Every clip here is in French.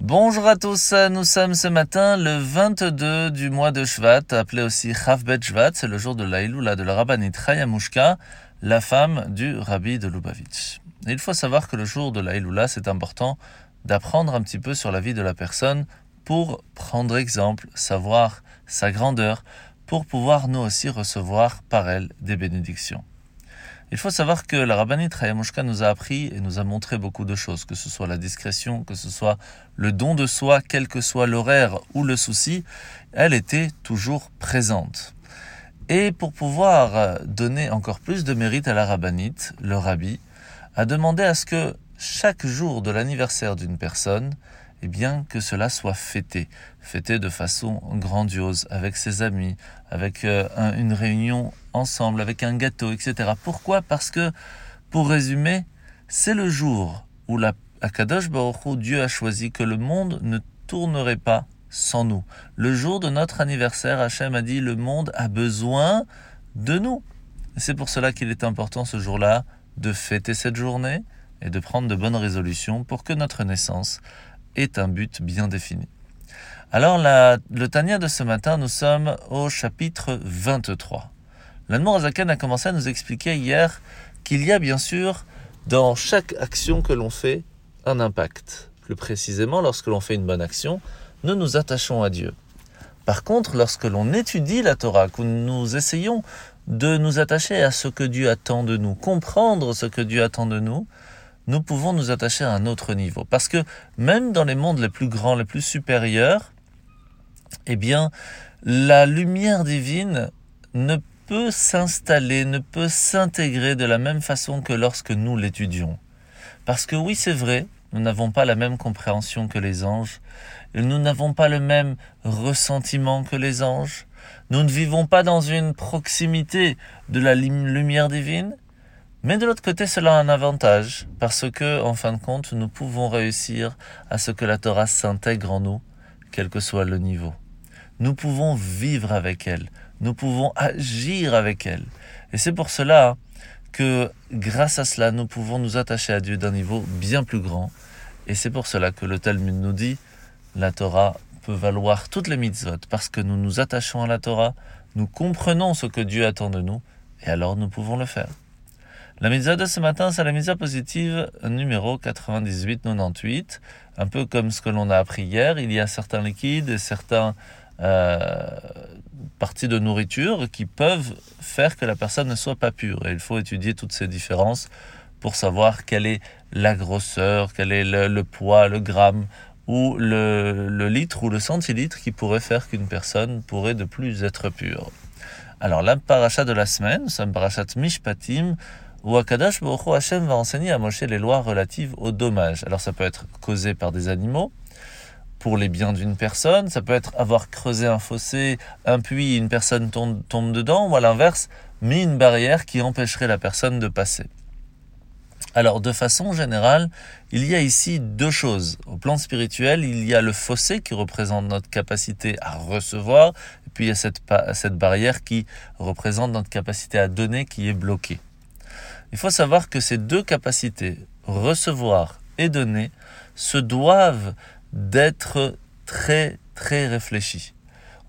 Bonjour à tous, nous sommes ce matin le 22 du mois de Shvat, appelé aussi Chavbet Shvat, c'est le jour de l'Aïloula de la Rabbanit Chayamushka, la femme du Rabbi de Lubavitch. il faut savoir que le jour de l'Aïloula, c'est important d'apprendre un petit peu sur la vie de la personne pour prendre exemple, savoir sa grandeur, pour pouvoir nous aussi recevoir par elle des bénédictions. Il faut savoir que la rabbinite Chayamushka nous a appris et nous a montré beaucoup de choses, que ce soit la discrétion, que ce soit le don de soi, quel que soit l'horaire ou le souci, elle était toujours présente. Et pour pouvoir donner encore plus de mérite à la rabbinite, le rabbi a demandé à ce que chaque jour de l'anniversaire d'une personne, eh bien que cela soit fêté, fêté de façon grandiose avec ses amis, avec euh, une réunion ensemble, avec un gâteau, etc. Pourquoi? Parce que, pour résumer, c'est le jour où la Akadosh Baruch Dieu a choisi que le monde ne tournerait pas sans nous. Le jour de notre anniversaire, Hachem a dit le monde a besoin de nous. C'est pour cela qu'il est important ce jour-là de fêter cette journée et de prendre de bonnes résolutions pour que notre naissance est un but bien défini. Alors, le Tania de ce matin, nous sommes au chapitre 23. L'Anmour Azaken a commencé à nous expliquer hier qu'il y a bien sûr dans chaque action que l'on fait un impact. Plus précisément, lorsque l'on fait une bonne action, nous nous attachons à Dieu. Par contre, lorsque l'on étudie la Torah, que nous essayons de nous attacher à ce que Dieu attend de nous, comprendre ce que Dieu attend de nous, nous pouvons nous attacher à un autre niveau. Parce que même dans les mondes les plus grands, les plus supérieurs, eh bien, la lumière divine ne peut s'installer, ne peut s'intégrer de la même façon que lorsque nous l'étudions. Parce que oui, c'est vrai, nous n'avons pas la même compréhension que les anges, nous n'avons pas le même ressentiment que les anges, nous ne vivons pas dans une proximité de la lumière divine, mais de l'autre côté, cela a un avantage, parce que, en fin de compte, nous pouvons réussir à ce que la Torah s'intègre en nous, quel que soit le niveau. Nous pouvons vivre avec elle, nous pouvons agir avec elle. Et c'est pour cela que, grâce à cela, nous pouvons nous attacher à Dieu d'un niveau bien plus grand. Et c'est pour cela que le Talmud nous dit, la Torah peut valoir toutes les mitzvot, parce que nous nous attachons à la Torah, nous comprenons ce que Dieu attend de nous, et alors nous pouvons le faire. La mise de ce matin, c'est la mise positive numéro 98-98. Un peu comme ce que l'on a appris hier, il y a certains liquides et certains euh, parties de nourriture qui peuvent faire que la personne ne soit pas pure. Et il faut étudier toutes ces différences pour savoir quelle est la grosseur, quel est le, poids, le gramme ou le, le, litre ou le centilitre qui pourrait faire qu'une personne pourrait de plus être pure. Alors la paracha de la semaine, nous sommes parachat Mishpatim, où Akadash Baruch Hashem va enseigner à Moshe les lois relatives aux dommages. Alors ça peut être causé par des animaux, pour les biens d'une personne, ça peut être avoir creusé un fossé, un puits, une personne tombe, tombe dedans, ou à l'inverse, mis une barrière qui empêcherait la personne de passer. Alors, de façon générale, il y a ici deux choses. Au plan spirituel, il y a le fossé qui représente notre capacité à recevoir, et puis il y a cette, cette barrière qui représente notre capacité à donner qui est bloquée. Il faut savoir que ces deux capacités, recevoir et donner, se doivent d'être très très réfléchies.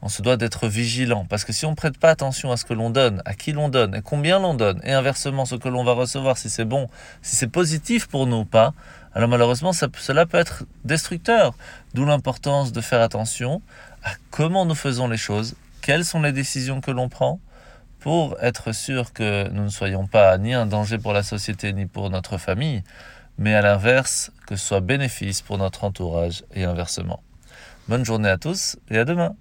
On se doit d'être vigilant parce que si on ne prête pas attention à ce que l'on donne, à qui l'on donne et combien l'on donne, et inversement ce que l'on va recevoir, si c'est bon, si c'est positif pour nous ou pas, alors malheureusement cela peut être destructeur. D'où l'importance de faire attention à comment nous faisons les choses, quelles sont les décisions que l'on prend, pour être sûr que nous ne soyons pas ni un danger pour la société ni pour notre famille, mais à l'inverse, que ce soit bénéfice pour notre entourage et inversement. Bonne journée à tous et à demain